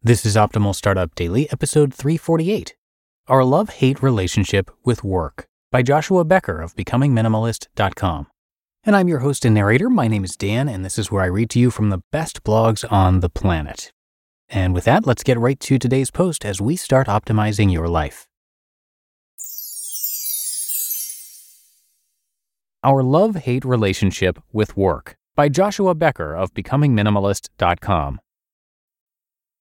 This is Optimal Startup Daily, episode 348 Our Love Hate Relationship with Work by Joshua Becker of BecomingMinimalist.com. And I'm your host and narrator. My name is Dan, and this is where I read to you from the best blogs on the planet. And with that, let's get right to today's post as we start optimizing your life. Our Love Hate Relationship with Work by Joshua Becker of BecomingMinimalist.com.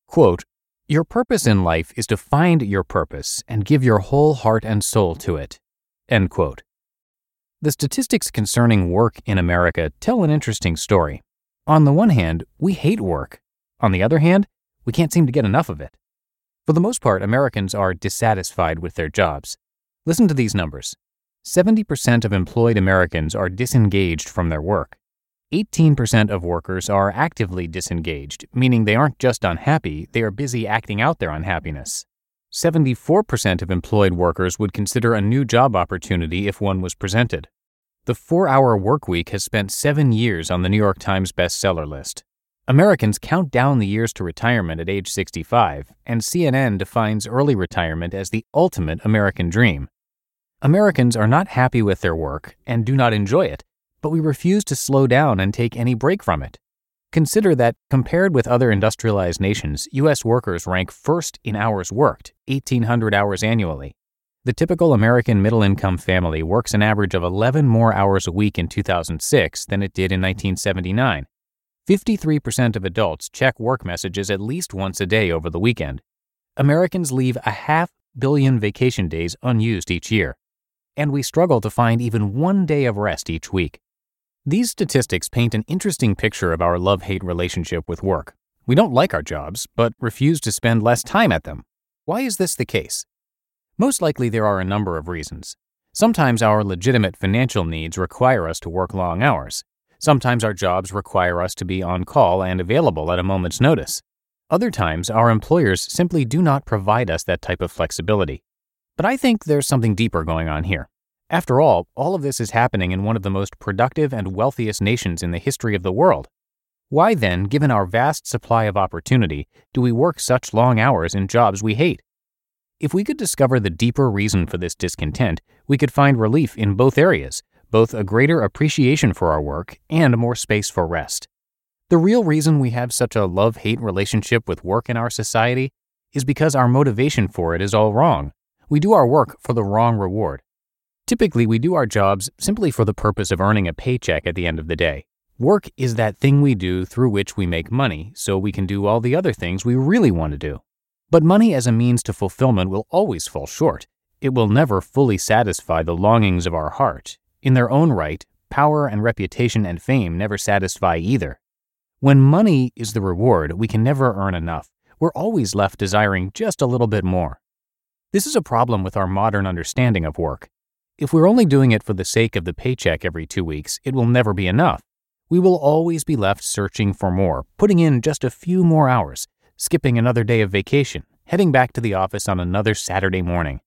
Quote, Your purpose in life is to find your purpose and give your whole heart and soul to it. End quote. The statistics concerning work in America tell an interesting story. On the one hand, we hate work. On the other hand, we can't seem to get enough of it. For the most part, Americans are dissatisfied with their jobs. Listen to these numbers 70% of employed Americans are disengaged from their work. 18% of workers are actively disengaged, meaning they aren't just unhappy, they are busy acting out their unhappiness. 74% of employed workers would consider a new job opportunity if one was presented. The four hour work week has spent seven years on the New York Times bestseller list. Americans count down the years to retirement at age 65, and CNN defines early retirement as the ultimate American dream. Americans are not happy with their work and do not enjoy it, but we refuse to slow down and take any break from it. Consider that, compared with other industrialized nations, U.S. workers rank first in hours worked, 1,800 hours annually. The typical American middle income family works an average of 11 more hours a week in 2006 than it did in 1979. 53% of adults check work messages at least once a day over the weekend. Americans leave a half billion vacation days unused each year. And we struggle to find even one day of rest each week. These statistics paint an interesting picture of our love hate relationship with work. We don't like our jobs, but refuse to spend less time at them. Why is this the case? Most likely, there are a number of reasons. Sometimes our legitimate financial needs require us to work long hours. Sometimes our jobs require us to be on call and available at a moment's notice. Other times, our employers simply do not provide us that type of flexibility. But I think there's something deeper going on here. After all, all of this is happening in one of the most productive and wealthiest nations in the history of the world. Why then, given our vast supply of opportunity, do we work such long hours in jobs we hate? If we could discover the deeper reason for this discontent, we could find relief in both areas, both a greater appreciation for our work and more space for rest. The real reason we have such a love hate relationship with work in our society is because our motivation for it is all wrong. We do our work for the wrong reward. Typically, we do our jobs simply for the purpose of earning a paycheck at the end of the day. Work is that thing we do through which we make money, so we can do all the other things we really want to do. But money as a means to fulfillment will always fall short. It will never fully satisfy the longings of our heart. In their own right, power and reputation and fame never satisfy either. When money is the reward, we can never earn enough. We're always left desiring just a little bit more. This is a problem with our modern understanding of work. If we're only doing it for the sake of the paycheck every two weeks, it will never be enough. We will always be left searching for more, putting in just a few more hours, skipping another day of vacation, heading back to the office on another Saturday morning.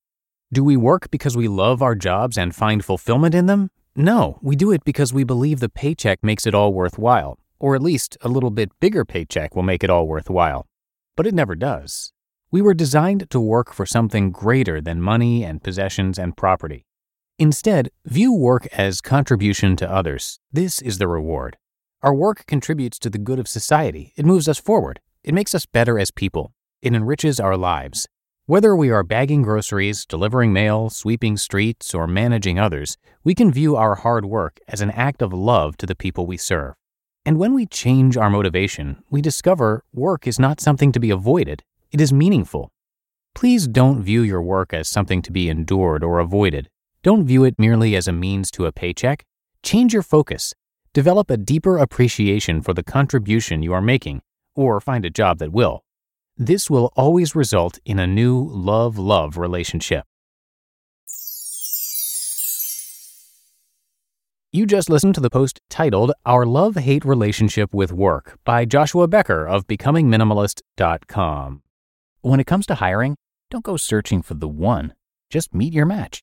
Do we work because we love our jobs and find fulfillment in them? No, we do it because we believe the paycheck makes it all worthwhile, or at least a little bit bigger paycheck will make it all worthwhile. But it never does. We were designed to work for something greater than money and possessions and property. Instead, view work as contribution to others. This is the reward. Our work contributes to the good of society. It moves us forward. It makes us better as people. it enriches our lives. Whether we are bagging groceries, delivering mail, sweeping streets, or managing others, we can view our hard work as an act of love to the people we serve. And when we change our motivation, we discover work is not something to be avoided, it is meaningful. Please don't view your work as something to be endured or avoided. Don't view it merely as a means to a paycheck. Change your focus. Develop a deeper appreciation for the contribution you are making, or find a job that will. This will always result in a new love love relationship. You just listened to the post titled Our Love Hate Relationship with Work by Joshua Becker of BecomingMinimalist.com. When it comes to hiring, don't go searching for the one, just meet your match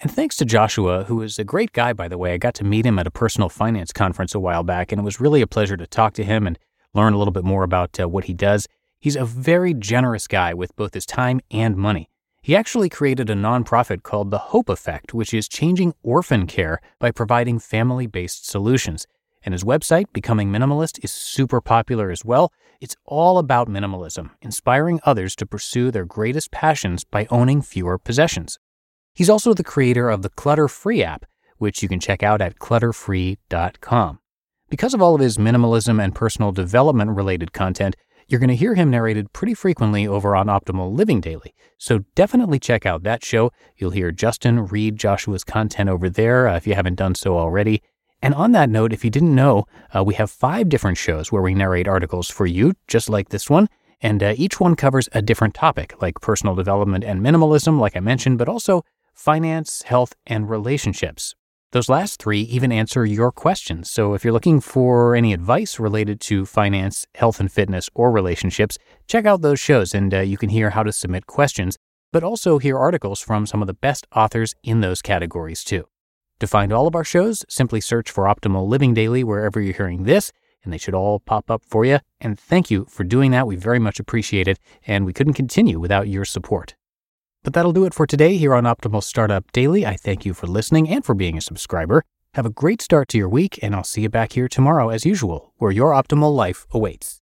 And thanks to Joshua, who is a great guy, by the way. I got to meet him at a personal finance conference a while back, and it was really a pleasure to talk to him and learn a little bit more about uh, what he does. He's a very generous guy with both his time and money. He actually created a nonprofit called The Hope Effect, which is changing orphan care by providing family based solutions. And his website, Becoming Minimalist, is super popular as well. It's all about minimalism, inspiring others to pursue their greatest passions by owning fewer possessions. He's also the creator of the Clutter Free app, which you can check out at clutterfree.com. Because of all of his minimalism and personal development related content, you're going to hear him narrated pretty frequently over on Optimal Living Daily. So definitely check out that show. You'll hear Justin read Joshua's content over there uh, if you haven't done so already. And on that note, if you didn't know, uh, we have five different shows where we narrate articles for you, just like this one. And uh, each one covers a different topic, like personal development and minimalism, like I mentioned, but also finance, health, and relationships. Those last three even answer your questions. So if you're looking for any advice related to finance, health and fitness, or relationships, check out those shows and uh, you can hear how to submit questions, but also hear articles from some of the best authors in those categories too. To find all of our shows, simply search for Optimal Living Daily wherever you're hearing this, and they should all pop up for you. And thank you for doing that. We very much appreciate it, and we couldn't continue without your support. But that'll do it for today here on Optimal Startup Daily. I thank you for listening and for being a subscriber. Have a great start to your week, and I'll see you back here tomorrow as usual, where your optimal life awaits.